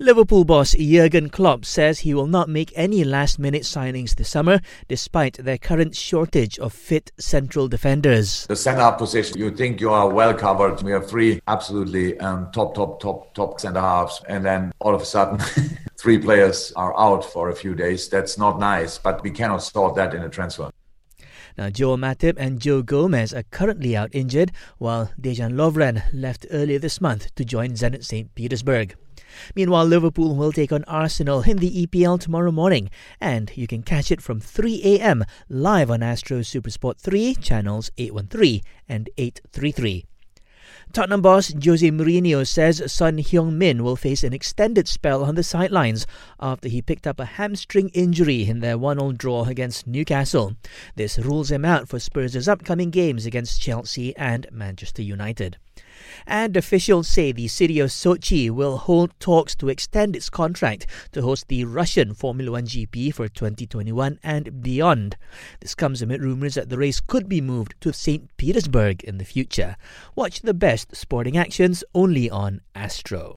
Liverpool boss Jurgen Klopp says he will not make any last minute signings this summer despite their current shortage of fit central defenders. The centre half position, you think you are well covered. We have three absolutely um, top, top, top, top centre halves, and then all of a sudden, three players are out for a few days. That's not nice, but we cannot sort that in a transfer. Now, Joel Matip and Joe Gomez are currently out injured, while Dejan Lovren left earlier this month to join Zenit St. Petersburg. Meanwhile, Liverpool will take on Arsenal in the EPL tomorrow morning, and you can catch it from 3 a.m. live on Astro Supersport 3, channels 813 and 833. Tottenham boss Jose Mourinho says Son Heung-min will face an extended spell on the sidelines after he picked up a hamstring injury in their 1-0 draw against Newcastle. This rules him out for Spurs' upcoming games against Chelsea and Manchester United. And officials say the city of Sochi will hold talks to extend its contract to host the Russian Formula One GP for 2021 and beyond. This comes amid rumours that the race could be moved to St. Petersburg in the future. Watch the best sporting actions only on Astro.